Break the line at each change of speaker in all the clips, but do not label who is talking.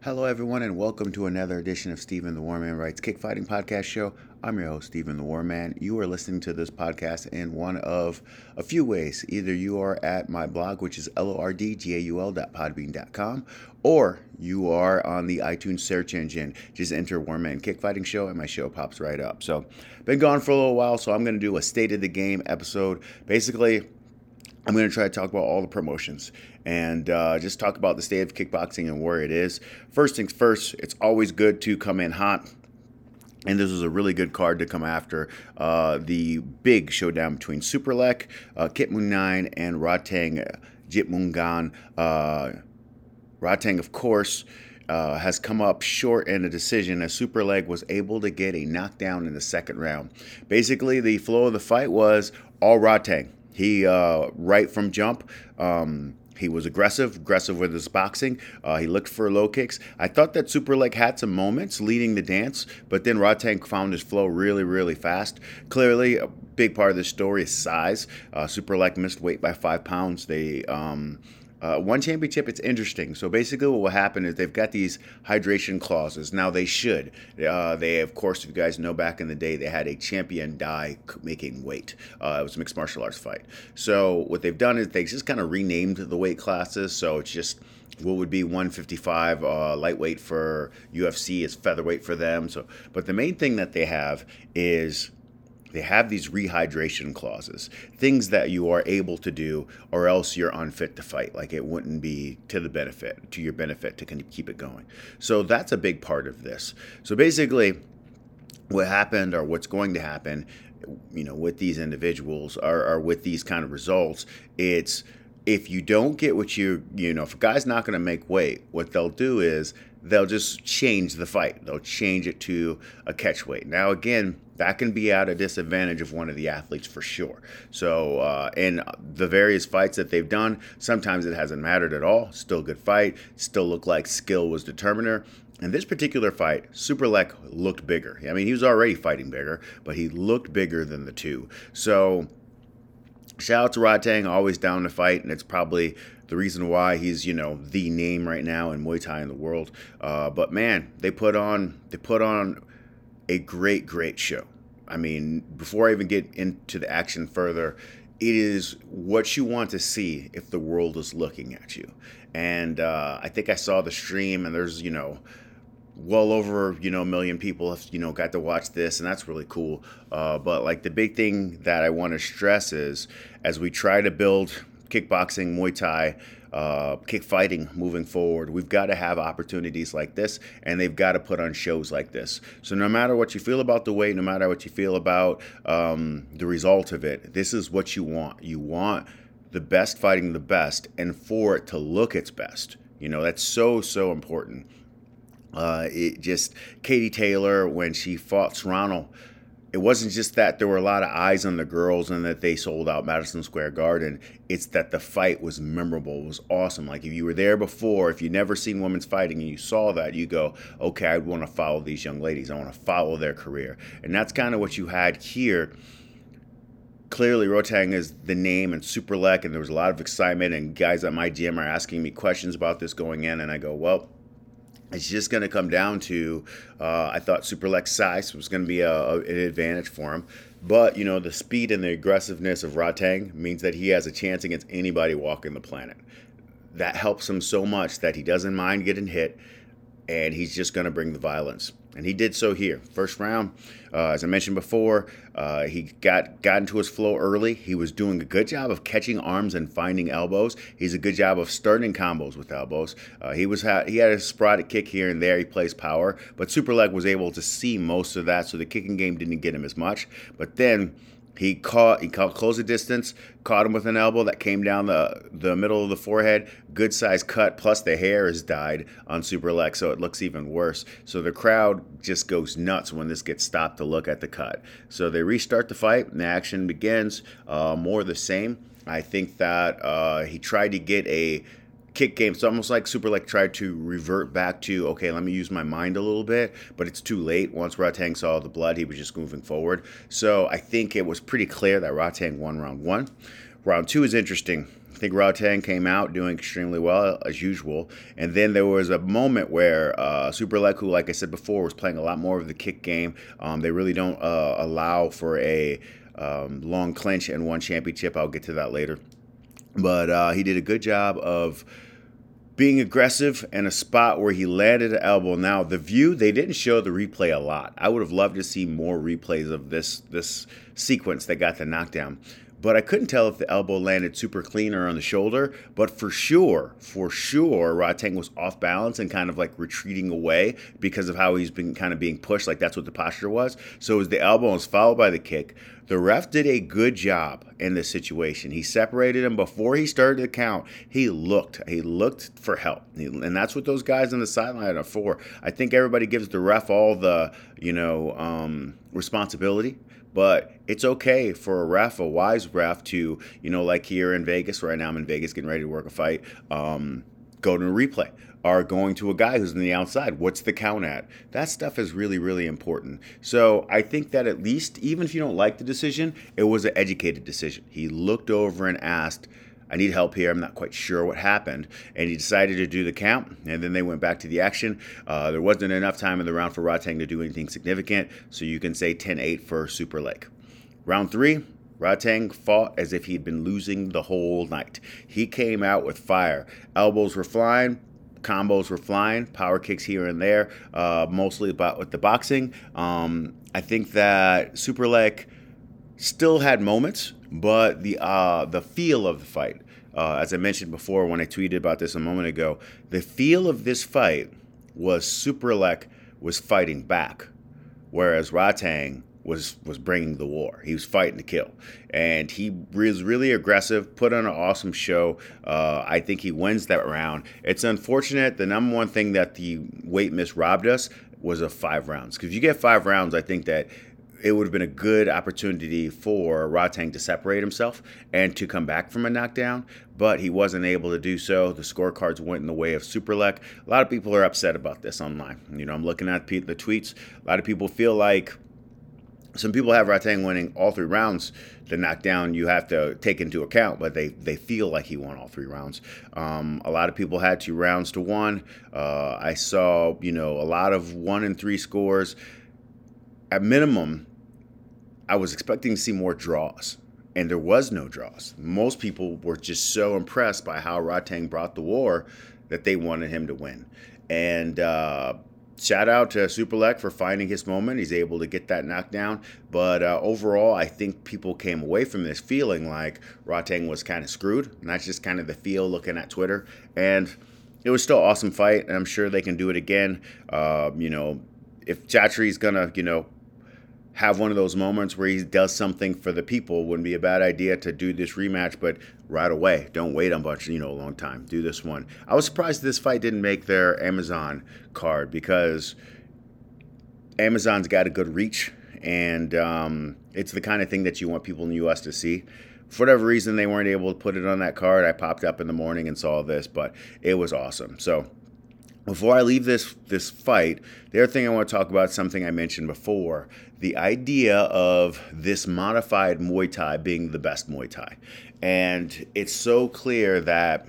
Hello, everyone, and welcome to another edition of Stephen the Warman Writes Kickfighting Podcast Show. I'm your host, Stephen the Warman. You are listening to this podcast in one of a few ways. Either you are at my blog, which is lordgaul.podbean.com, or you are on the iTunes search engine. Just enter Warman Kickfighting Show, and my show pops right up. So, been gone for a little while, so I'm going to do a state of the game episode. Basically, I'm going to try to talk about all the promotions and uh, just talk about the state of kickboxing and where it is. First things first, it's always good to come in hot. And this was a really good card to come after uh, the big showdown between Superlek, uh, Kiatmoo9, and Rodtang Jitmuangnon. Uh, Rodtang, of course, uh, has come up short in a decision as Superlek was able to get a knockdown in the second round. Basically, the flow of the fight was all Rodtang. He uh, right from jump. Um, he was aggressive, aggressive with his boxing. Uh, he looked for low kicks. I thought that Superlek had some moments leading the dance, but then Rodtang found his flow really, really fast. Clearly, a big part of the story is size. Uh, Superlek missed weight by five pounds. They um, uh, one championship, it's interesting. So basically, what will happen is they've got these hydration clauses. Now they should. Uh, they, of course, if you guys know, back in the day, they had a champion die making weight. Uh, it was a mixed martial arts fight. So what they've done is they just kind of renamed the weight classes. So it's just what would be 155 uh, lightweight for UFC is featherweight for them. So, but the main thing that they have is they have these rehydration clauses, things that you are able to do, or else you're unfit to fight. Like it wouldn't be to the benefit, to your benefit to keep it going. So that's a big part of this. So basically, what happened or what's going to happen, you know, with these individuals or, or with these kind of results, it's if you don't get what you, you know, if a guy's not going to make weight, what they'll do is they'll just change the fight. They'll change it to a catch weight. Now, again, that can be at a disadvantage of one of the athletes for sure. So, uh, in the various fights that they've done, sometimes it hasn't mattered at all. Still good fight. Still looked like skill was determiner. In this particular fight, Superlek looked bigger. I mean, he was already fighting bigger, but he looked bigger than the two. So, shout out to Rodtang, always down to fight, and it's probably the reason why he's you know the name right now in Muay Thai in the world. Uh, but man, they put on they put on a great great show. I mean, before I even get into the action further, it is what you want to see if the world is looking at you. And uh, I think I saw the stream, and there's you know well over you know a million people have you know got to watch this and that's really cool uh, but like the big thing that i want to stress is as we try to build kickboxing, Muay Thai, uh, kick fighting moving forward. We've got to have opportunities like this, and they've got to put on shows like this. So no matter what you feel about the weight, no matter what you feel about um, the result of it, this is what you want. You want the best fighting the best, and for it to look its best. You know that's so so important. Uh, it just Katie Taylor when she fought Serrano it wasn't just that there were a lot of eyes on the girls and that they sold out Madison Square Garden. It's that the fight was memorable, it was awesome. Like if you were there before, if you never seen women's fighting and you saw that, you go, okay, I want to follow these young ladies. I want to follow their career. And that's kind of what you had here. Clearly, Rodtang is the name and Superlek, and there was a lot of excitement. And guys at my gym are asking me questions about this going in, and I go, well, it's just going to come down to uh, I thought Superlek size was going to be a, a, an advantage for him. But, you know, the speed and the aggressiveness of Rodtang means that he has a chance against anybody walking the planet. That helps him so much that he doesn't mind getting hit and he's just going to bring the violence and he did so here. First round, uh, as I mentioned before, uh, he got got into his flow early. He was doing a good job of catching arms and finding elbows. He's a good job of starting combos with elbows. Uh, he was ha- he had a sporadic kick here and there. He plays power, but Superlek was able to see most of that, so the kicking game didn't get him as much. But then he caught he caught close the distance, caught him with an elbow that came down the the middle of the forehead. Good size cut, plus the hair is dyed on Superlek, so it looks even worse. So the crowd just goes nuts when this gets stopped to look at the cut. So they restart the fight, and the action begins. Uh, more the same. I think that uh, he tried to get a kick game. It's almost like Super Superlek tried to revert back to, okay, let me use my mind a little bit, but it's too late. Once Rodtang saw the blood, he was just moving forward. So I think it was pretty clear that Rodtang won round one. Round two is interesting. I think Rodtang came out doing extremely well as usual, and then there was a moment where uh, Superlek, who, like I said before, was playing a lot more of the kick game. Um, they really don't uh, allow for a um, long clinch and one championship. I'll get to that later, but uh, he did a good job of being aggressive and a spot where he landed an elbow. Now the view they didn't show the replay a lot. I would have loved to see more replays of this this sequence that got the knockdown but I couldn't tell if the elbow landed super clean or on the shoulder. But for sure, for sure, Rodtang was off balance and kind of like retreating away because of how he's been kind of being pushed. Like that's what the posture was. So it was the elbow was followed by the kick. The ref did a good job in this situation. He separated him before he started to count. He looked. He looked for help, and that's what those guys on the sideline are for. I think everybody gives the ref all the you know um, responsibility but it's okay for a ref, a wise ref, to, you know, like here in Vegas, right now I'm in Vegas getting ready to work a fight, um, go to a replay are going to a guy who's on the outside. What's the count at? That stuff is really, really important. So I think that at least, even if you don't like the decision, it was an educated decision. He looked over and asked, I need help here. I'm not quite sure what happened. And he decided to do the count, and then they went back to the action. Uh, there wasn't enough time in the round for Rodtang to do anything significant, so you can say 10 8 for Superlek. Round three, Rodtang fought as if he'd been losing the whole night. He came out with fire. Elbows were flying, combos were flying, power kicks here and there, uh, mostly about with the boxing. Um, I think that Superlek still had moments, but the uh, the feel of the fight, uh, as I mentioned before when I tweeted about this a moment ago, the feel of this fight was Superlek was fighting back, whereas Rodtang was was bringing the war. He was fighting to kill, and he was really aggressive. Put on an awesome show. Uh, I think he wins that round. It's unfortunate. The number one thing that the weight miss robbed us was of five rounds. Because you get five rounds, I think that it would have been a good opportunity for Rodtang to separate himself and to come back from a knockdown, but he wasn't able to do so. The scorecards went in the way of Superlek. A lot of people are upset about this online. You know, I'm looking at the tweets. A lot of people feel like some people have Rodtang winning all three rounds. The knockdown you have to take into account, but they, they feel like he won all three rounds. Um, a lot of people had two rounds to one. Uh, I saw, you know, a lot of one and three scores. At minimum, I was expecting to see more draws, and there was no draws. Most people were just so impressed by how Rodtang brought the war that they wanted him to win. And uh, shout out to Superlek for finding his moment. He's able to get that knockdown. But uh, overall, I think people came away from this feeling like Rodtang was kind of screwed. And that's just kind of the feel looking at Twitter. And it was still awesome fight, and I'm sure they can do it again. Uh, you know, if Chatri's gonna, you know, have one of those moments where he does something for the people. Wouldn't be a bad idea to do this rematch, but right away. Don't wait a bunch, you know, a long time. Do this one. I was surprised this fight didn't make their Amazon card because Amazon's got a good reach, and um, it's the kind of thing that you want people in the U.S. to see. For whatever reason, they weren't able to put it on that card. I popped up in the morning and saw this, but it was awesome. So before I leave this this fight, the other thing I want to talk about is something I mentioned before: the idea of this modified Muay Thai being the best Muay Thai, and it's so clear that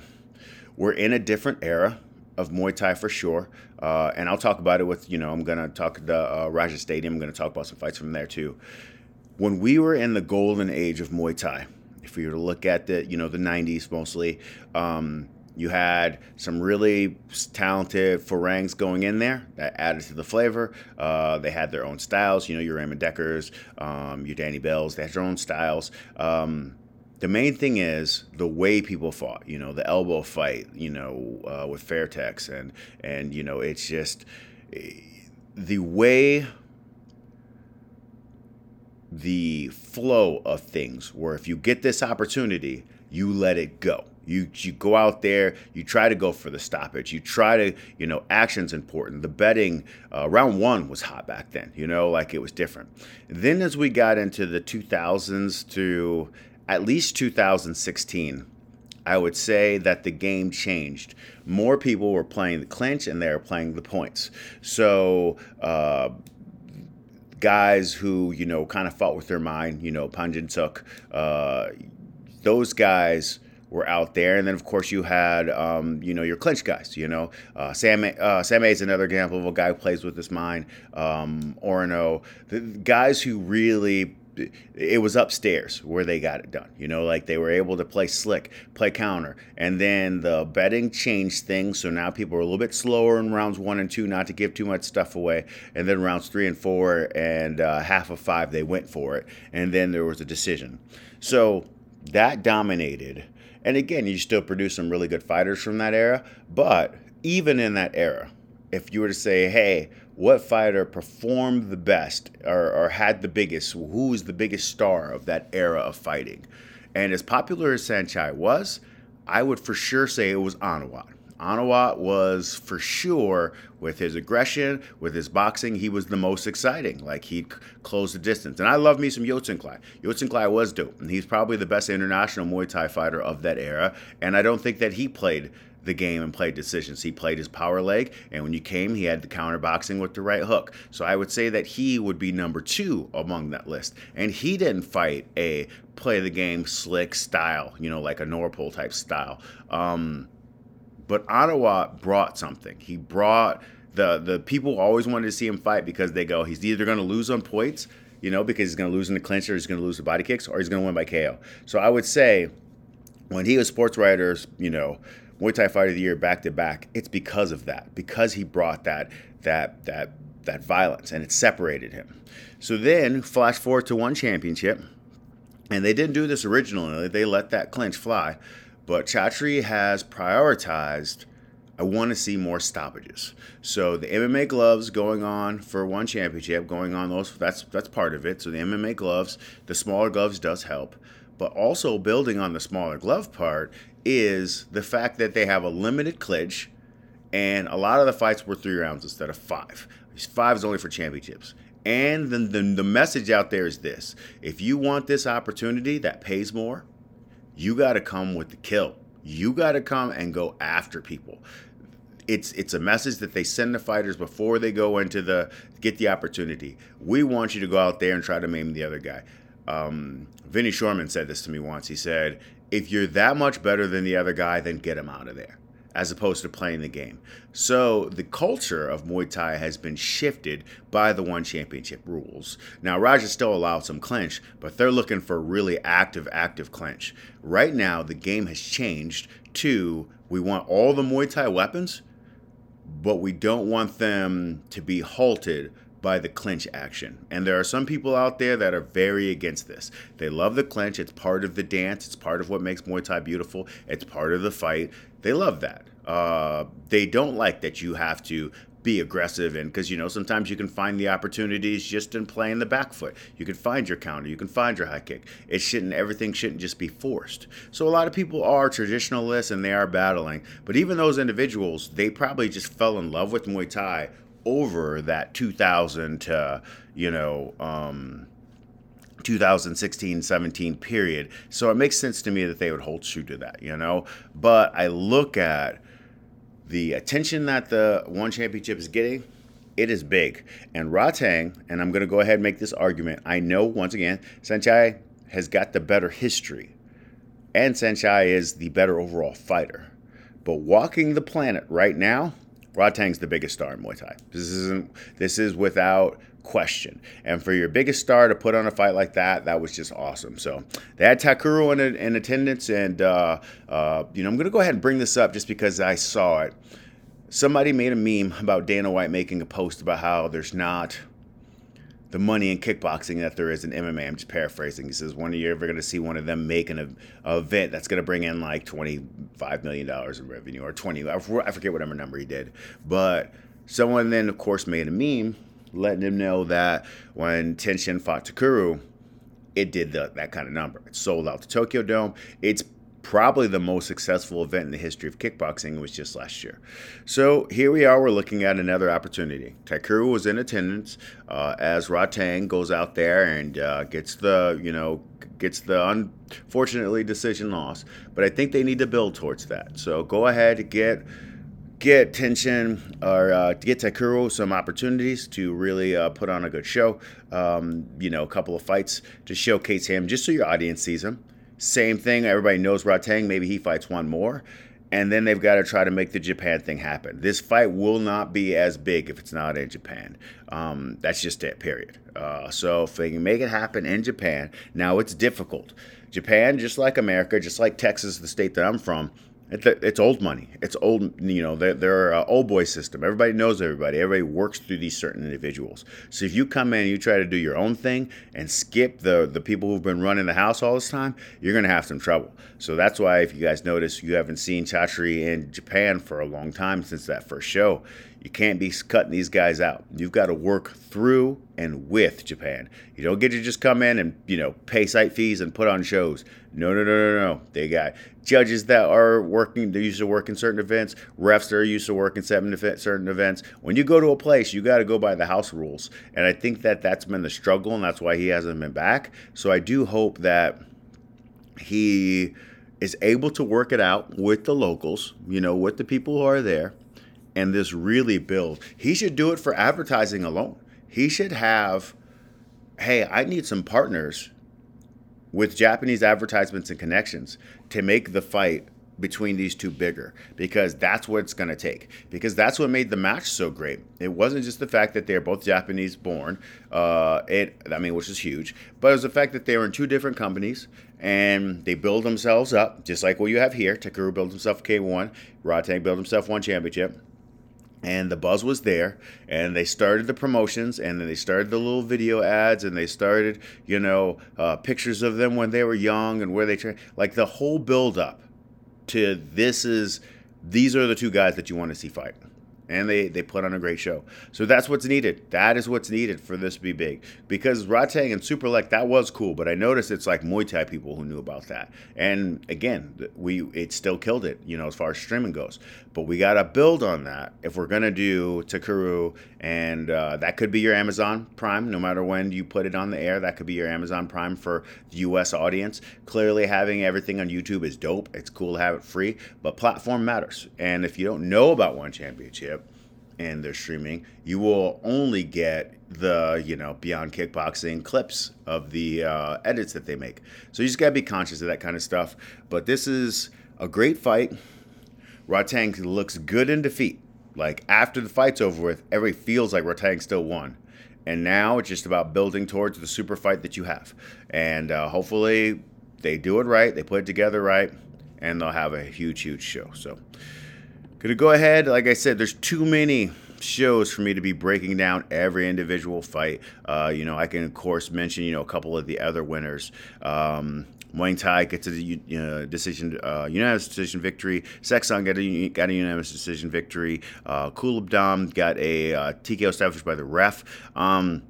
we're in a different era of Muay Thai for sure. Uh, and I'll talk about it with you know I'm gonna talk the uh, Raja Stadium. I'm gonna talk about some fights from there too. When we were in the golden age of Muay Thai, if we were to look at the you know the 90s mostly. Um, you had some really talented Farangs going in there that added to the flavor. Uh, they had their own styles. You know, your Ramon Dekkers, um, your Danny Bells, they had their own styles. Um, the main thing is the way people fought. You know, the elbow fight. You know, uh, with Fairtex, and and you know, it's just the way the flow of things. Where if you get this opportunity, you let it go. You you go out there, you try to go for the stoppage. You try to, you know, action's important. The betting uh, round one was hot back then, you know, like it was different. Then as we got into the 2000s to at least 2016, I would say that the game changed. More people were playing the clinch and they were playing the points. So. Uh, guys who you know kind of fought with their mind, you know, Panjan uh, those guys were out there, and then of course you had um, you know your clinch guys. You know, uh, Sam uh, Sam is another example of a guy who plays with his mind. Um, Orono, the guys who really it was upstairs where they got it done. You know, like they were able to play slick, play counter, and then the betting changed things. So now people are a little bit slower in rounds one and two, not to give too much stuff away. And then rounds three and four and uh, half of five, they went for it, and then there was a decision. So that dominated. And again, you still produce some really good fighters from that era, but even in that era, if you were to say, hey, what fighter performed the best or, or had the biggest, who was the biggest star of that era of fighting? And as popular as Saenchai was, I would for sure say it was Anuwat. Anuwat was for sure with his aggression, with his boxing, he was the most exciting. Like he'd close the distance. And I love me some Yodsanklai. Yodson Klai was dope. And he's probably the best international Muay Thai fighter of that era. And I don't think that he played the game and played decisions. He played his power leg, and when you came, he had the counter boxing with the right hook. So I would say that he would be number two among that list. And he didn't fight a play the game slick style, you know, like a Norpol type style. Um, but Ottawa brought something. He brought the the people always wanted to see him fight because they go, he's either going to lose on points, you know, because he's going to lose in the clinch or he's going to lose the body kicks, or he's going to win by KO. So I would say when he was sports writers, you know, Muay Thai Fighter of the Year back to back, it's because of that, because he brought that that that that violence and it separated him. So then, flash forward to one championship, and they didn't do this originally. They let that clinch fly, but Chatri has prioritized. I want to see more stoppages. So the MMA gloves going on for one championship, going on those that's that's part of it. So the MMA gloves, the smaller gloves does help, but also building on the smaller glove part is the fact that they have a limited clinch, and a lot of the fights were three rounds instead of five. Five is only for championships. And then the, the message out there is this if you want this opportunity that pays more, you got to come with the kill. You got to come and go after people. It's it's a message that they send the fighters before they go into the get the opportunity. We want you to go out there and try to maim the other guy. Um, Vinny Shoreman said this to me once. He said, if you're that much better than the other guy, then get him out of there, as opposed to playing the game. So the culture of Muay Thai has been shifted by the one championship rules. Now, Raja still allows some clinch, but they're looking for really active, active clinch. Right now, the game has changed to we want all the Muay Thai weapons, but we don't want them to be halted by the clinch action. And there are some people out there that are very against this. They love the clinch. It's part of the dance. It's part of what makes Muay Thai beautiful. It's part of the fight. They love that. Uh, they don't like that you have to be aggressive and because you know sometimes you can find the opportunities just in playing the back foot you can find your counter you can find your high kick it shouldn't everything shouldn't just be forced so a lot of people are traditionalists and they are battling but even those individuals they probably just fell in love with muay thai over that 2000 to you know um, 2016 17 period. So it makes sense to me that they would hold true to that you know? But i look at the attention that the one championship is getting it is big. And Rodtang and i'm going to go ahead and make this argument i know once again Saenchai has got the better history and Saenchai is the better overall fighter. But walking the planet right now Rodtang's the biggest star in Muay Thai. This isn't. This is without question. And for your biggest star to put on a fight like that, that was just awesome. So they had Takeru in, in attendance, and uh, uh, you know I'm gonna go ahead and bring this up just because I saw it. Somebody made a meme about Dana White making a post about how there's not the money in kickboxing that there is in MMA. I'm just paraphrasing. He says one year we're going to see one of them making an event that's going to bring in like 25 million dollars in revenue or 20. I forget whatever number he did, but someone then of course made a meme letting him know that when Tenshin fought Takeru, it did the, that kind of number. It sold out the Tokyo Dome. It's probably the most successful event in the history of kickboxing was just last year. So here we are, we're looking at another opportunity. Takeru was in attendance uh, as Rodtang goes out there and uh, gets the, you know, gets the unfortunately decision loss. But I think they need to build towards that. So go ahead, get get Tenshin or uh, get Takeru some opportunities to really uh, put on a good show. Um, you know, a couple of fights to showcase him just so your audience sees him Same thing. Everybody knows Rodtang. Maybe he fights one more. And then they've got to try to make the Japan thing happen. This fight will not be as big if it's not in Japan. Um, that's just it, period. Uh, so if they can make it happen in Japan, now it's difficult. Japan, just like America, just like Texas, the state that I'm from, it's, old money. It's old, you know, they're, they're an old boy system. Everybody knows everybody. Everybody works through these certain individuals. So if you come in and you try to do your own thing and skip the, the people who've been running the house all this time, you're going to have some trouble. So that's why, if you guys notice, you haven't seen Chatri in Japan for a long time since that first show. You can't be cutting these guys out. You've got to work through and with Japan. You don't get to just come in and, you know, pay site fees and put on shows. No, no, no, no, no. They got judges that are working, they're used to work in certain events, refs that are used to work in certain events. When you go to a place, you got to go by the house rules. And I think that that's been the struggle, and that's why he hasn't been back. So I do hope that he is able to work it out with the locals, you know, with the people who are there and this really build. He should do it for advertising alone. He should have, hey, I need some partners with Japanese advertisements and connections to make the fight between these two bigger because that's what it's going to take because that's what made the match so great it wasn't just the fact that they're both japanese born uh, it i mean which is huge but it was the fact that they were in two different companies and they build themselves up just like what you have here Takeru built himself k1 Rodtang built himself one championship and the buzz was there and they started the promotions and then they started the little video ads and they started you know uh, pictures of them when they were young and where they trained like the whole build up to this is these are the two guys that you want to see fight and they, they put on a great show. So that's what's needed. That is what's needed for this to be big. Because Rodtang and Superlek, that was cool, but I noticed it's like Muay Thai people who knew about that. And again, we it still killed it, you know, as far as streaming goes. But we got to build on that if we're going to do Takeru, and uh, that could be your Amazon Prime, no matter when you put it on the air. That could be your Amazon Prime for the U.S. audience. Clearly, having everything on YouTube is dope. It's cool to have it free, but platform matters. And if you don't know about One Championship, and they're streaming, you will only get the you know beyond kickboxing clips of the uh, edits that they make. So you just gotta be conscious of that kind of stuff. But this is a great fight. Rodtang looks good in defeat. Like after the fight's over with, everybody feels like Rodtang still won. And now it's just about building towards the super fight that you have. And uh, hopefully they do it right, they put it together right, and they'll have a huge, huge show. So Gonna go ahead. Like I said, there's too many shows for me to be breaking down every individual fight. Uh, you know, I can of course mention you know a couple of the other winners. Um, Muay Thai gets a you know, decision, uh, unanimous decision victory. Sexton got a, got a unanimous decision victory. Uh, Kulabdam got a uh, TKO established by the ref. Um,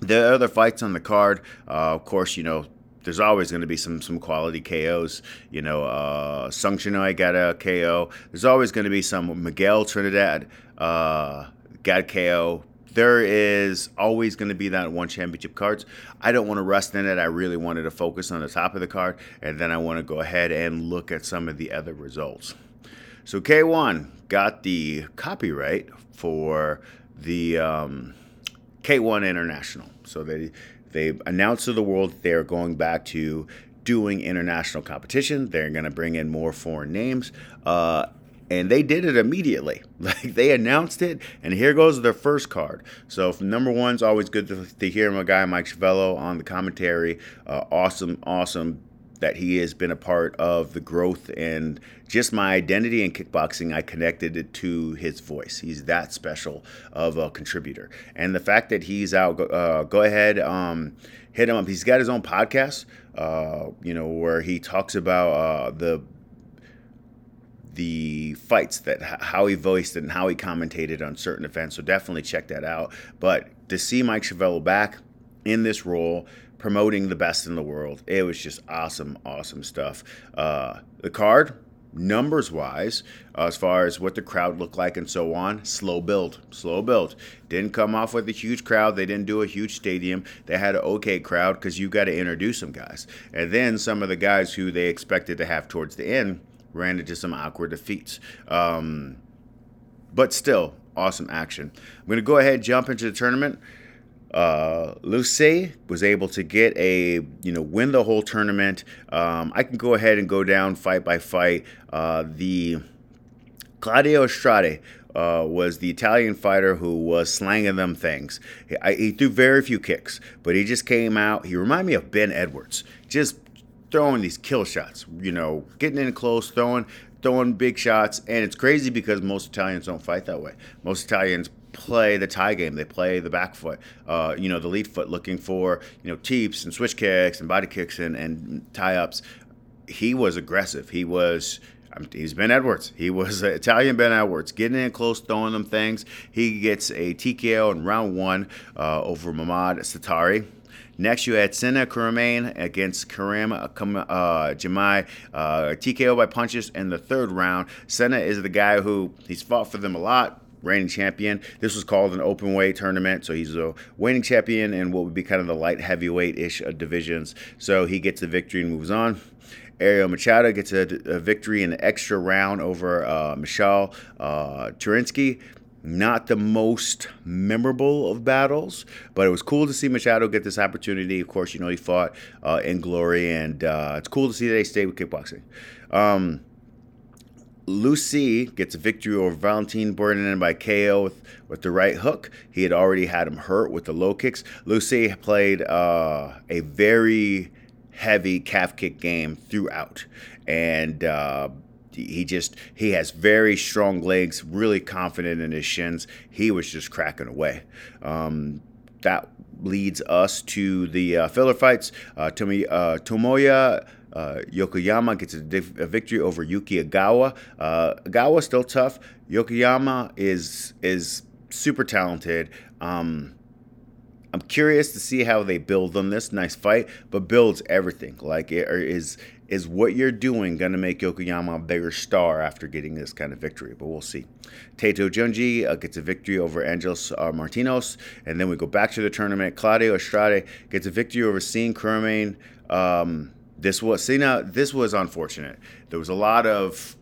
the other fights on the card, uh, of course, you know, there's always going to be some some quality KOs. You know, uh, Sung Chinoy got a KO. There's always going to be some Miguel Trinidad uh, got KO. There is always going to be that one championship cards. I don't want to rest in it. I really wanted to focus on the top of the card, and then I want to go ahead and look at some of the other results. So K1 got the copyright for the um, K1 International. So they they announced to the world they are going back to doing international competition. They're going to bring in more foreign names. Uh, and they did it immediately. Like they announced it, and here goes their first card. So number one's always good to, to hear my guy Mike Schiavello on the commentary. Uh, awesome, awesome that he has been a part of the growth and just my identity in kickboxing. I connected it to his voice. He's that special of a contributor, and the fact that he's out. Uh, go ahead, um, hit him up. He's got his own podcast. Uh, you know where he talks about uh, the the fights that how he voiced and how he commentated on certain events. So definitely check that out. But to see Mike Schiavello back in this role, promoting the best in the world. It was just awesome, awesome stuff. Uh, the card, numbers wise, uh, as far as what the crowd looked like and so on, slow build, slow build. Didn't come off with a huge crowd. They didn't do a huge stadium. They had an okay crowd because you got to introduce some guys. And then some of the guys who they expected to have towards the end ran into some awkward defeats. Um, but still, awesome action. I'm going to go ahead and jump into the tournament. Uh, Luce was able to get a you know win the whole tournament. Um, I can go ahead and go down fight by fight. Uh, the Claudio Istrate uh, was the Italian fighter who was slanging them things. He, I, he, threw very few kicks, but he just came out. He reminded me of Ben Edwards, just throwing these kill shots. You know, getting in close, throwing throwing big shots, and it's crazy because most Italians don't fight that way. Most Italians play the tie game. They play the back foot, uh, you know, the lead foot, looking for you know teeps and switch kicks and body kicks and, and tie ups. He was aggressive. He was. He's Ben Edwards. He was Italian Ben Edwards, getting in close, throwing them things. He gets a TKO in round one uh, over Mamad Satari. Next, you had Sina Karimian against Karim uh, Jamai, uh, TKO by punches in the third round. Sina is the guy who he's fought for them a lot reigning champion. This was called an open weight tournament, so he's a reigning champion in what would be kind of the light heavyweight ish divisions. So he gets the victory and moves on. Ariel Machado gets a, a victory in the extra round over uh, Michal uh, Turinsky. Not the most memorable of battles, but it was cool to see Machado get this opportunity. Of course, you know, he fought uh, in glory, and uh, it's cool to see that he stayed with kickboxing. Um, Lucy gets a victory over Valentin Borden by KO with, with the right hook. He had already had him hurt with the low kicks. Lucy played uh, a very heavy calf kick game throughout, and uh, he just he has very strong legs, really confident in his shins. He was just cracking away. Um, that leads us to the uh, filler fights. Uh, Tomi, uh, Tomoya uh, Yokoyama gets a, div- a, victory over Yuki Agawa. Uh, Agawa still tough. Yokoyama is is super talented. Um, I'm curious to see how they build on this nice fight, but builds everything. Like, is is what you're doing going to make Yokoyama a bigger star after getting this kind of victory? But we'll see. Taito Junji uh, gets a victory over Angelos uh, Martinos, and then we go back to the tournament. Claudio Istrate gets a victory over Sina Karimian. Um, this was Cena. This was unfortunate. There was a lot of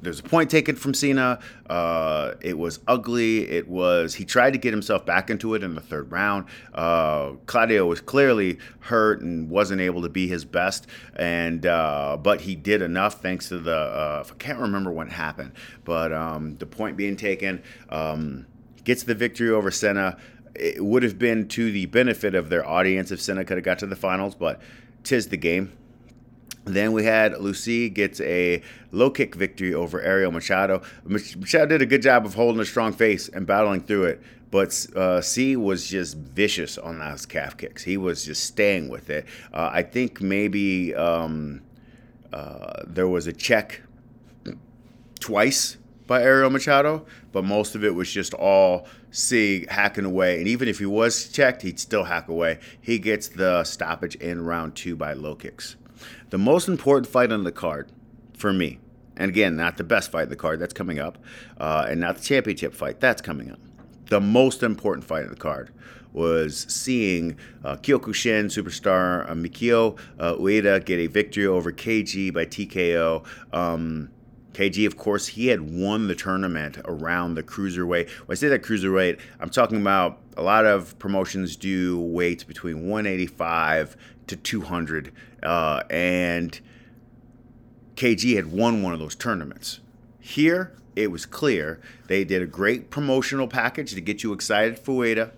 there's a point taken from Cena. Uh, it was ugly. It was he tried to get himself back into it in the third round. Uh, Claudio was clearly hurt and wasn't able to be his best, and uh, but he did enough thanks to the uh, I can't remember what happened, but um, the point being taken um, gets the victory over Cena. It would have been to the benefit of their audience if Cena could have got to the finals, but tis the game. Then we had Lucy gets a low kick victory over Ariel Machado. Machado did a good job of holding a strong face and battling through it, but uh, C was just vicious on those calf kicks. He was just staying with it. Uh, I think maybe um, uh, there was a check twice by Ariel Machado, but most of it was just all C hacking away. And even if he was checked, he'd still hack away. He gets the stoppage in round two by low kicks. The most important fight on the card for me, and again, not the best fight in the card, that's coming up, uh, and not the championship fight, that's coming up. The most important fight on the card was seeing uh, Kyokushin superstar uh, Mikio uh, Ueda get a victory over KG by TKO. Um, KG, of course, he had won the tournament around the cruiserweight. When I say that cruiserweight, I'm talking about a lot of promotions do weights between 185 to 200, uh, and KG had won one of those tournaments. Here, it was clear they did a great promotional package to get you excited for Ueda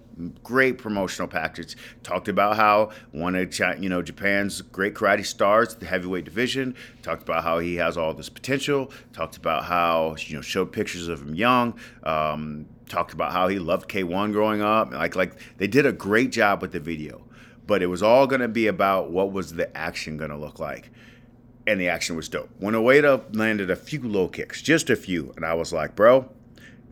great promotional package. Talked about how one of you know Japan's great karate stars, the heavyweight division. Talked about how he has all this potential. Talked about how you know showed pictures of him young. Um, talked about how he loved K1 growing up. Like like they did a great job with the video, but it was all going to be about what was the action going to look like. And the action was dope. When Ueda landed a few low kicks, just a few, and I was like, bro,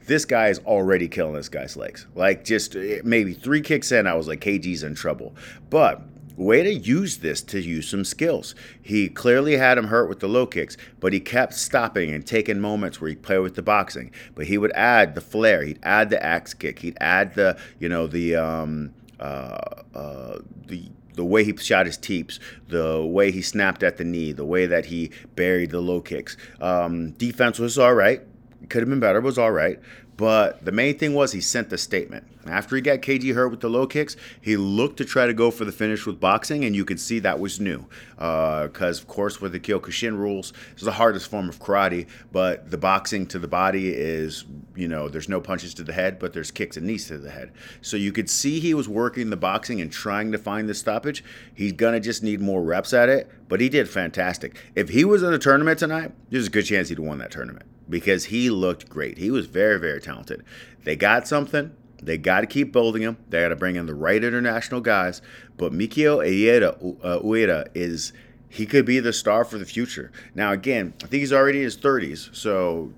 this guy is already killing this guy's legs. Like just eh, maybe three kicks in, I was like, KG's in trouble. But way to use this to use some skills. He clearly had him hurt with the low kicks, but he kept stopping and taking moments where he played with the boxing. But he would add the flair, he'd add the axe kick, he'd add the you know the um, uh, uh, the the way he shot his teeps, the way he snapped at the knee, the way that he buried the low kicks. Um, defense was all right could have been better, was all right. But the main thing was he sent the statement. After he got KG hurt with the low kicks, he looked to try to go for the finish with boxing, and you could see that was new. Because, uh, of course, with the Kyokushin rules, it's the hardest form of karate, but the boxing to the body is, you know, there's no punches to the head, but there's kicks and knees to the head. So you could see he was working the boxing and trying to find the stoppage. He's going to just need more reps at it, but he did fantastic. If he was in a tournament tonight, there's a good chance he'd have won that tournament because he looked great. He was very, very talented. They got something. They got to keep building him. They got to bring in the right international guys. But Mikio Ueda, uh, Ueda is he could be the star for the future. Now, again, I think he's already in his 30s, so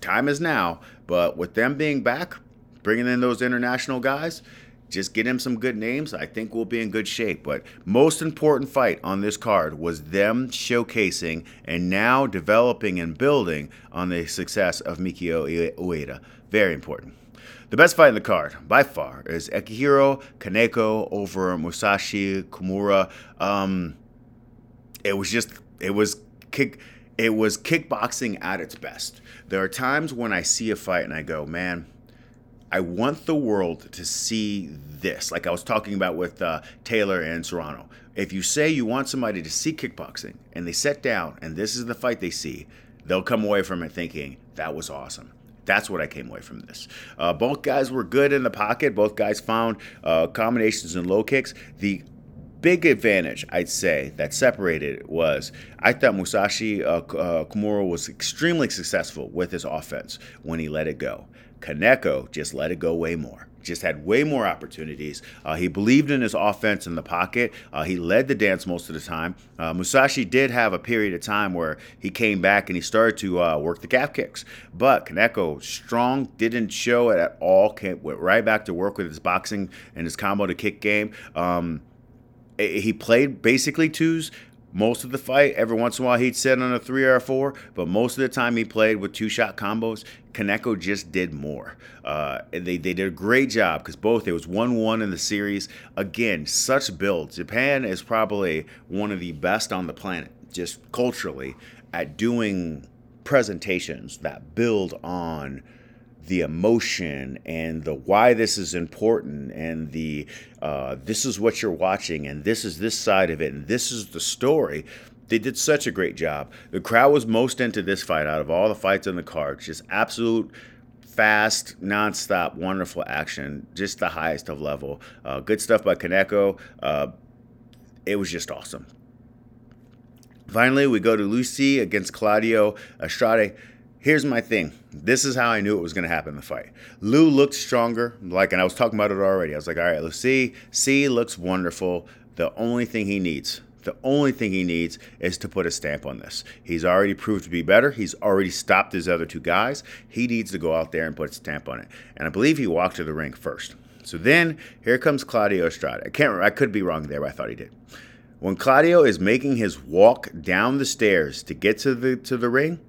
time is now. But with them being back, bringing in those international guys, just get him some good names. I think we'll be in good shape. But most important fight on this card was them showcasing and now developing and building on the success of Mikio Ueda. Very important. The best fight in the card, by far, is Akihiro Kaneko over Musashi Kimura. Um, it was just, it was kick, it was kickboxing at its best. There are times when I see a fight and I go, man, I want the world to see this. Like I was talking about with uh, Taylor and Serrano. If you say you want somebody to see kickboxing and they sit down and this is the fight they see, they'll come away from it thinking, that was awesome. That's what I came away from this. Uh, both guys were good in the pocket. Both guys found uh, combinations and low kicks. The big advantage, I'd say, that separated was I thought Musashi uh, uh, Kimura was extremely successful with his offense when he let it go. Kaneko just let it go way more just had way more opportunities. Uh, he believed in his offense in the pocket. Uh, he led the dance most of the time. Uh, Musashi did have a period of time where he came back and he started to uh, work the calf kicks. But Kaneko, strong, didn't show it at all. Came, went right back to work with his boxing and his combo to kick game. Um, he played basically twos most of the fight. Every once in a while, he'd sit on a three or a four, but most of the time he played with two shot combos. Kaneko just did more. Uh, they, they did a great job because both, it was 1 1 in the series. Again, such build. Japan is probably one of the best on the planet, just culturally, at doing presentations that build on the emotion and the why this is important and the uh, this is what you're watching and this is this side of it and this is the story they did such a great job. The crowd was most into this fight out of all the fights on the card just absolute fast nonstop wonderful action just the highest of level. Uh, good stuff by kaneko. Uh, it was just awesome. Finally we go to lucy against claudio estrada here's my thing. This is how I knew it was going to happen in the fight. Lou looked stronger, like, and I was talking about it already. I was like, all right, let's see. C looks wonderful. The only thing he needs, the only thing he needs is to put a stamp on this. He's already proved to be better. He's already stopped his other two guys. He needs to go out there and put a stamp on it. And I believe he walked to the ring first. So then here comes Claudio Istrate. I can't remember. I could be wrong there, but I thought he did. When Claudio is making his walk down the stairs to get to the to the ring,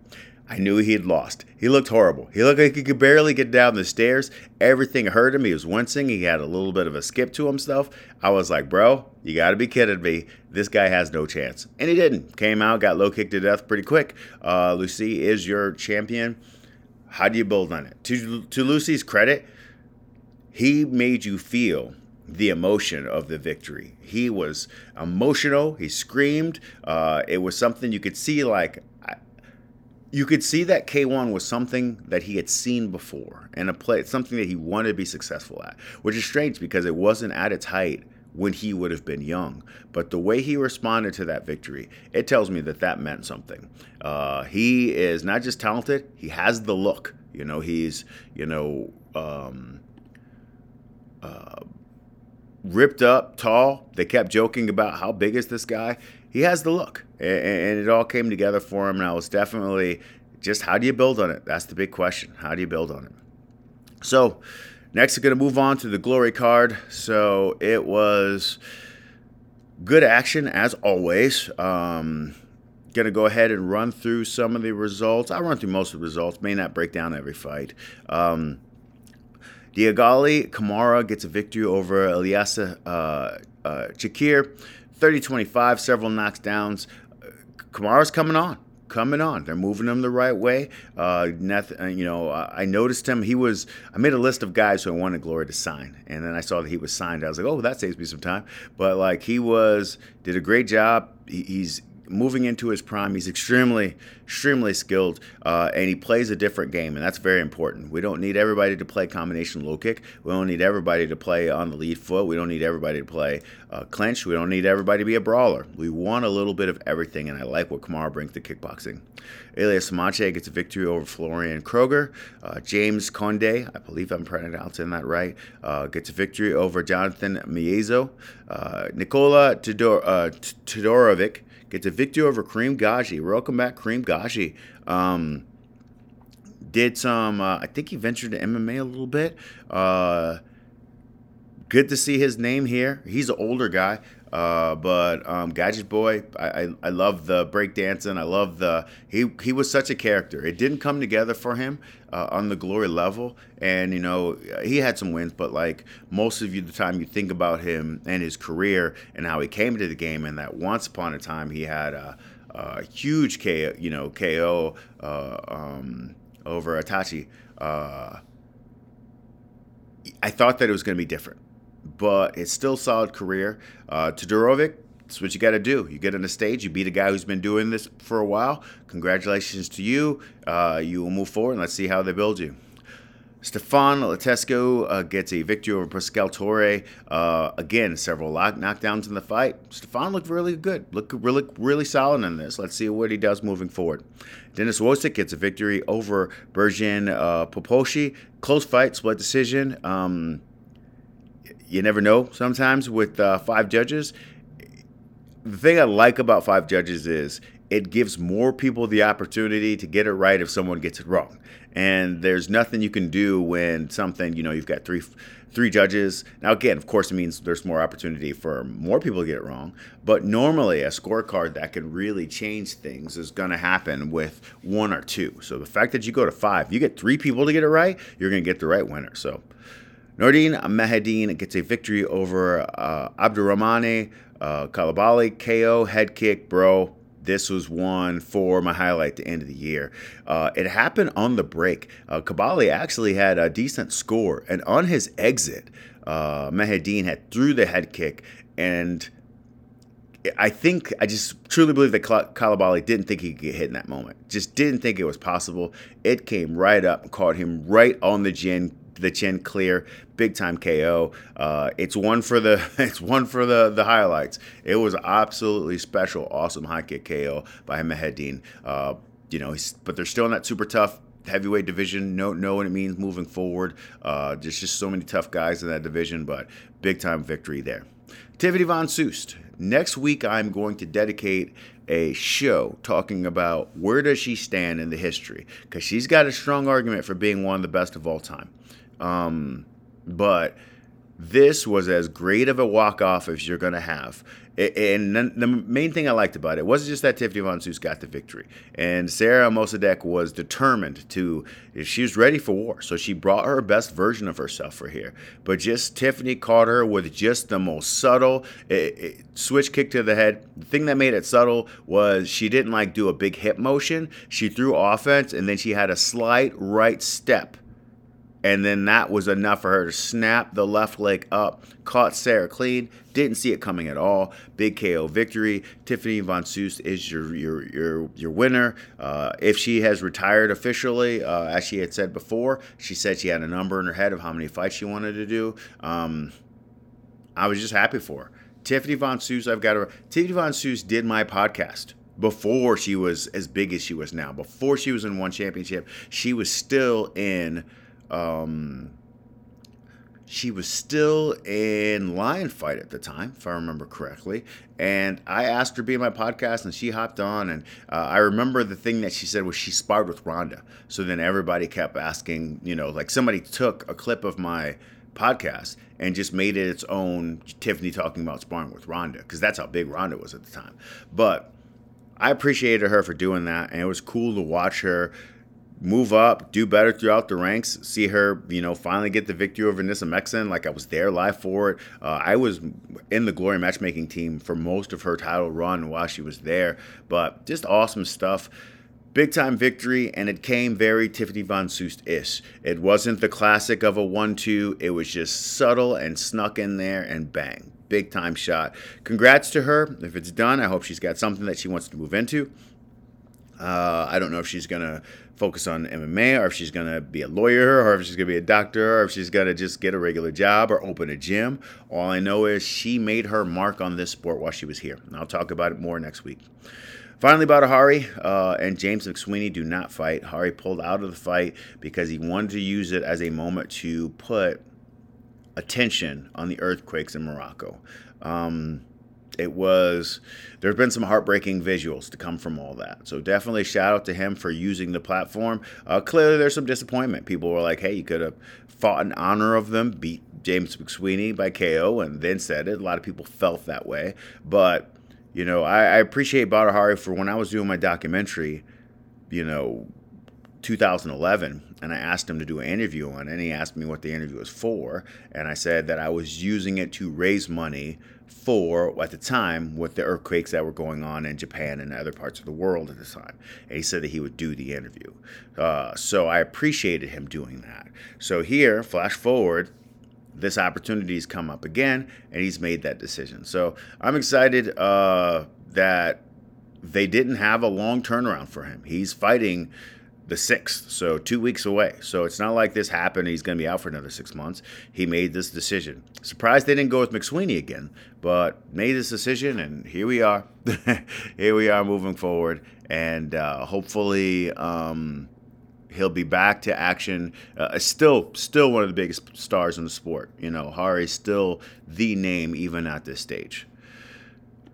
I knew he had lost. He looked horrible. He looked like he could barely get down the stairs. Everything hurt him. He was wincing. He had a little bit of a skip to himself. I was like, bro, you got to be kidding me. This guy has no chance. And he didn't. Came out, got low kicked to death pretty quick. Uh, Lucy is your champion. How do you build on it? To, to Lucy's credit, he made you feel the emotion of the victory. He was emotional. He screamed. Uh, it was something you could see, like, you could see that K1 was something that he had seen before and a play something that he wanted to be successful at, which is strange because it wasn't at its height when he would have been young. But the way he responded to that victory, it tells me that that meant something. Uh, he is not just talented; he has the look. You know, he's you know. Um, uh, ripped up, tall. They kept joking about how big is this guy. He has the look, and it all came together for him. And I was definitely just how do you build on it? That's the big question. How do you build on it? So next, we're going to move on to the glory card. So it was good action as always. Um, going to go ahead and run through some of the results. I'll run through most of the results, may not break down every fight. Um, Diagali Kamara gets a victory over Eliasa uh, uh, Chakir, 30 25, several knocks downs. Kamara's coming on. coming on. They're moving him the right way. Uh, uh you know, I noticed him. He was. I made a list of guys who I wanted Glory to sign, and then I saw that he was signed. I was like, oh, that saves me some time. But like he was, did a great job. He, he's moving into his prime. He's extremely, extremely skilled, uh, and he plays a different game, and that's very important. We don't need everybody to play combination low kick. We don't need everybody to play on the lead foot. We don't need everybody to play uh, clinch. We don't need everybody to be a brawler. We want a little bit of everything, and I like what Kamara brings to kickboxing. Elias Samache gets a victory over Florian Kroger. Uh, James Conde, I believe I'm pronouncing that right, uh, gets a victory over Jonathan Miezo. Uh, Nikola Todor- uh, Todorovic gets a victory over Karim Ghajji. Welcome back, Karim Ghajji. Um, did some, uh, I think he ventured to MMA a little bit. Uh, good to see his name here. He's an older guy. Uh, but um, Gadget Boy, I, I, I love the breakdancing. I love the he he was such a character. It didn't come together for him uh, on the glory level, and you know he had some wins, but like most of you, the time you think about him and his career and how he came to the game, and that once upon a time he had a, a huge KO, you know KO uh, um, over Atachi. Uh, I thought that it was going to be different but it's still solid career. Uh, Todorovic, that's what you got to do. You get on the stage, you beat a guy who's been doing this for a while. Congratulations to you. Uh, you will move forward, and let's see how they build you. Stefan Latescu uh, gets a victory over Pascal Torre. Uh, again, several lock- knockdowns in the fight. Stefan looked really good. Looked really, really solid in this. Let's see what he does moving forward. Dennis Wosik gets a victory over Berjan uh, Poposhi. Close fight, split decision. Um, you never know sometimes with uh, five judges. The thing I like about five judges is it gives more people the opportunity to get it right if someone gets it wrong. And there's nothing you can do when something, you know, you've got three three judges. Now again, of course it means there's more opportunity for more people to get it wrong, but normally a scorecard that can really change things is going to happen with one or two. So the fact that you go to 5, you get 3 people to get it right, you're going to get the right winner. So Nordine Mahieddine gets a victory over uh, Abdurrahmane uh, Kalabali, KO, head kick, bro. This was one for my highlight the end of the year. Uh, it happened on the break. Uh, Kabali actually had a decent score, and on his exit, uh, had threw the head kick, and I think I just truly believe that Kalabali didn't think he could get hit in that moment. Just didn't think it was possible. It came right up, and caught him right on the chin, the chin clear, big time KO. Uh, it's one for the it's one for the the highlights. It was absolutely special, awesome high kick KO by Mahieddine. Uh, you know, but they're still in that super tough heavyweight division. Know know what it means moving forward. Uh, there's just so many tough guys in that division, but big time victory there. Tiffany Von Soest. Next week, I'm going to dedicate a show talking about where does she stand in the history because she's got a strong argument for being one of the best of all time. Um, but this was as great of a walk off as you're going to have. And the main thing I liked about it wasn't just that Tiffany Von Soest got the victory. And Sarah Moussaddak was determined to, she was ready for war. So she brought her best version of herself for here. But just Tiffany caught her with just the most subtle it, it, switch kick to the head. The thing that made it subtle was she didn't like do a big hip motion. She threw offense and then she had a slight right step and then that was enough for her to snap the left leg up, caught Sarah clean, didn't see it coming at all. Big KO victory. Tiffany Von Soest is your your your your winner. Uh, if she has retired officially, uh, as she had said before, she said she had a number in her head of how many fights she wanted to do. Um, I was just happy for her. Tiffany Von Soest, I've got her. Tiffany Von Soest did my podcast before she was as big as she was now. Before she was in one championship, she was still in um, she was still in Lion Fight at the time, if I remember correctly. And I asked her to be in my podcast, and she hopped on. And uh, I remember the thing that she said was she sparred with Ronda. So then everybody kept asking, you know, like somebody took a clip of my podcast and just made it its own Tiffany talking about sparring with Ronda, because that's how big Ronda was at the time. But I appreciated her for doing that, and it was cool to watch her move up, do better throughout the ranks. See her, you know, finally get the victory over Anissa Meksen. Like I was there live for it. Uh, I was in the Glory matchmaking team for most of her title run while she was there. But just awesome stuff. big time victory, and it came very Tiffany Von Soest ish. It wasn't the classic of a 1 2, it was just subtle and snuck in there and bang. Big time shot. Congrats to her. If it's done, I hope she's got something that she wants to move into. Uh, I don't know if she's going to focus on MMA or if she's going to be a lawyer or if she's going to be a doctor or if she's going to just get a regular job or open a gym. All I know is she made her mark on this sport while she was here. And I'll talk about it more next week. Finally, Badr Hari uh, and James McSweeney do not fight. Hari pulled out of the fight because he wanted to use it as a moment to put attention on the earthquakes in Morocco. Um, it was there's been some heartbreaking visuals to come from all that. So definitely shout out to him for using the platform. Uh, clearly there's some disappointment. People were like hey you could have fought in honor of them beat james mcsweeney by ko and then said it. A lot of people felt that way. But you know i, I appreciate Badr Hari for when i was doing my documentary you know 2011 and I asked him to do an interview on it and he asked me what the interview was for and I said that I was using it to raise money for at the time with the earthquakes that were going on in Japan and other parts of the world at the time. And he said that he would do the interview. Uh, so I appreciated him doing that. So here, flash forward, this opportunity has come up again, and he's made that decision. So I'm excited uh, that they didn't have a long turnaround for him. He's fighting the 6th, so two weeks away. So it's not like this happened. He's going to be out for another six months. He made this decision. Surprised they didn't go with McSweeney again, but made this decision, and here we are. here we are moving forward, and uh, hopefully. Um, he'll be back to action. Uh, still, still one of the biggest stars in the sport. You know, Hari is still the name even at this stage.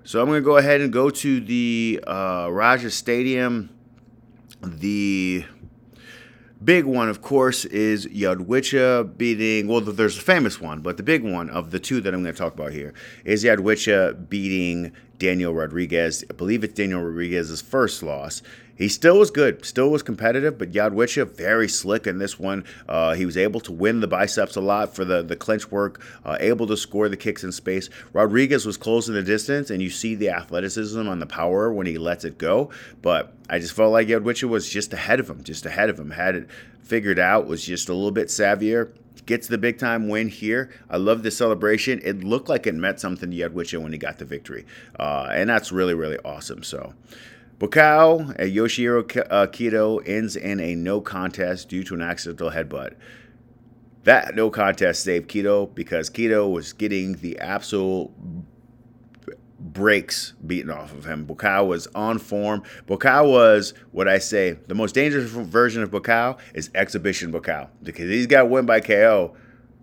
So I'm going to go ahead and go to the uh, Raja Stadium the big one, of course, is Yodwicha beating. Well, there's a famous one, but the big one of the two that I'm going to talk about here is Yodwicha beating Daniel Rodriguez. I believe it's Daniel Rodriguez's first loss. He still was good, still was competitive, but Yodwicha very slick in this one. Uh, he was able to win the biceps a lot for the, the clinch work, uh, able to score the kicks in space. Rodriguez was closing the distance, and you see the athleticism on the power when he lets it go. But I just felt like Yodwicha was just ahead of him, just ahead of him, had it figured out, was just a little bit savvier gets the big time win here. I love the celebration. It looked like it meant something to when he got the victory. Uh, and that's really, really awesome. So Buakaw at Yoshihiro uh, Kido ends in a no contest due to an accidental headbutt. That no contest saved Kido because Kido was getting the absolute breaks beaten off of him. Buakaw was on form. Buakaw was what I say the most dangerous version of Buakaw is exhibition Buakaw because he's got to win by KO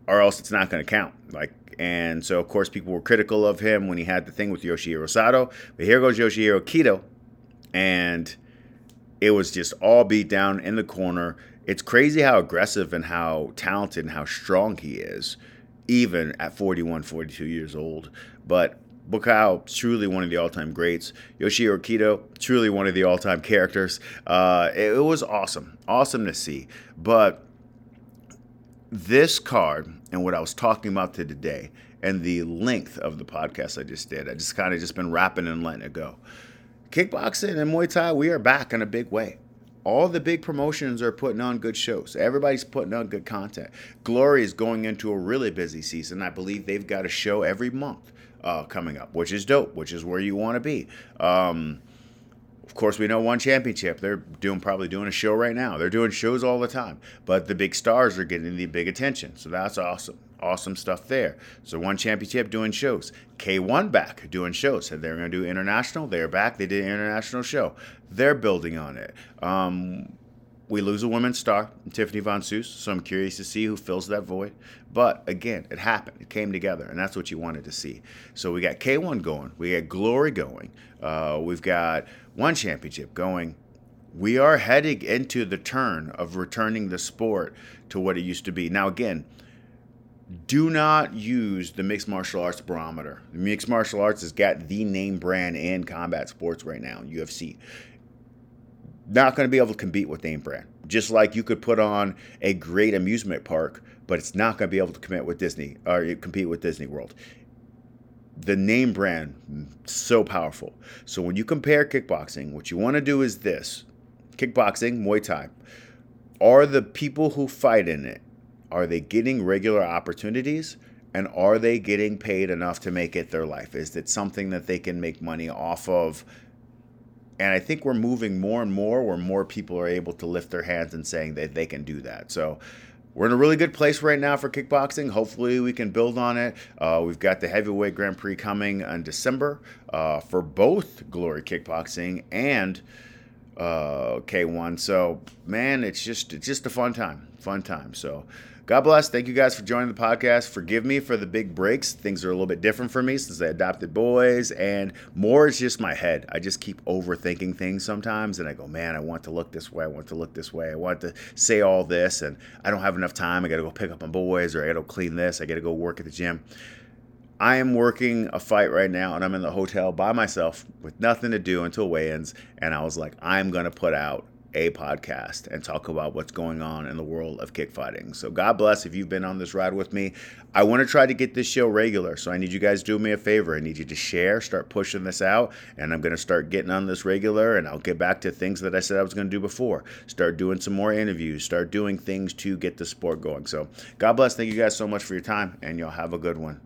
or else it's not going to count. Like and so of course people were critical of him when he had the thing with Yoshihiro Sato. But here goes Yoshihiro Kido and it was just all beat down in the corner. It's crazy how aggressive and how talented and how strong he is, even at 41, 42 years old. But Buakaw, truly one of the all-time greats. Yoshihiro Kido, truly one of the all-time characters. Uh, it, it was awesome, awesome to see. But this card and what I was talking about today, and the length of the podcast I just did, I just kind of just been rapping and letting it go kickboxing and Muay Thai, we are back in a big way. All the big promotions are putting on good shows. Everybody's putting on good content. Glory is going into a really busy season. I believe they've got a show every month uh, coming up, which is dope, which is where you want to be. Um, of course, we know one championship. They're doing probably doing a show right now. They're doing shows all the time, but the big stars are getting the big attention. So that's awesome awesome stuff there. So one championship doing shows. K1 back doing shows. Said they're going to do international. They're back. They did an international show. They're building on it. Um, we lose a women's star, Tiffany Von Soest, so I'm curious to see who fills that void. But again, it happened. It came together, and that's what you wanted to see. So we got K1 going. We got Glory going. Uh, we've got one championship going. We are heading into the turn of returning the sport to what it used to be. Now, again, do not use the mixed martial arts barometer. The mixed martial arts has got the name brand in combat sports right now, UFC. Not going to be able to compete with name brand. Just like you could put on a great amusement park, but it's not going to be able to compete with Disney or compete with Disney World. The name brand so powerful. So when you compare kickboxing, what you want to do is this. kickboxing, Muay Thai. Are the people who fight in it are they getting regular opportunities and are they getting paid enough to make it their life? Is it something that they can make money off of? And I think we're moving more and more where more people are able to lift their hands and saying that they can do that. So we're in a really good place right now for kickboxing. Hopefully, we can build on it. Uh, we've got the heavyweight Grand Prix coming in December uh, for both Glory Kickboxing and uh, K1. So, man, it's just it's just a fun time, fun time. So, God bless. Thank you guys for joining the podcast. Forgive me for the big breaks. Things are a little bit different for me since I adopted boys, and more is just my head. I just keep overthinking things sometimes, and I go, man, I want to look this way. I want to look this way. I want to say all this, and I don't have enough time. I got to go pick up my boys, or I got to clean this. I got to go work at the gym. I am working a fight right now, and I'm in the hotel by myself with nothing to do until weigh-ins, and I was like, I'm gonna put out a podcast and talk about what's going on in the world of kick fighting. So God bless if you've been on this ride with me. I want to try to get this show regular. So I need you guys do me a favor. I need you to share, start pushing this out, and I'm going to start getting on this regular and I'll get back to things that I said I was going to do before. Start doing some more interviews, start doing things to get the sport going. So God bless. Thank you guys so much for your time and y'all have a good one.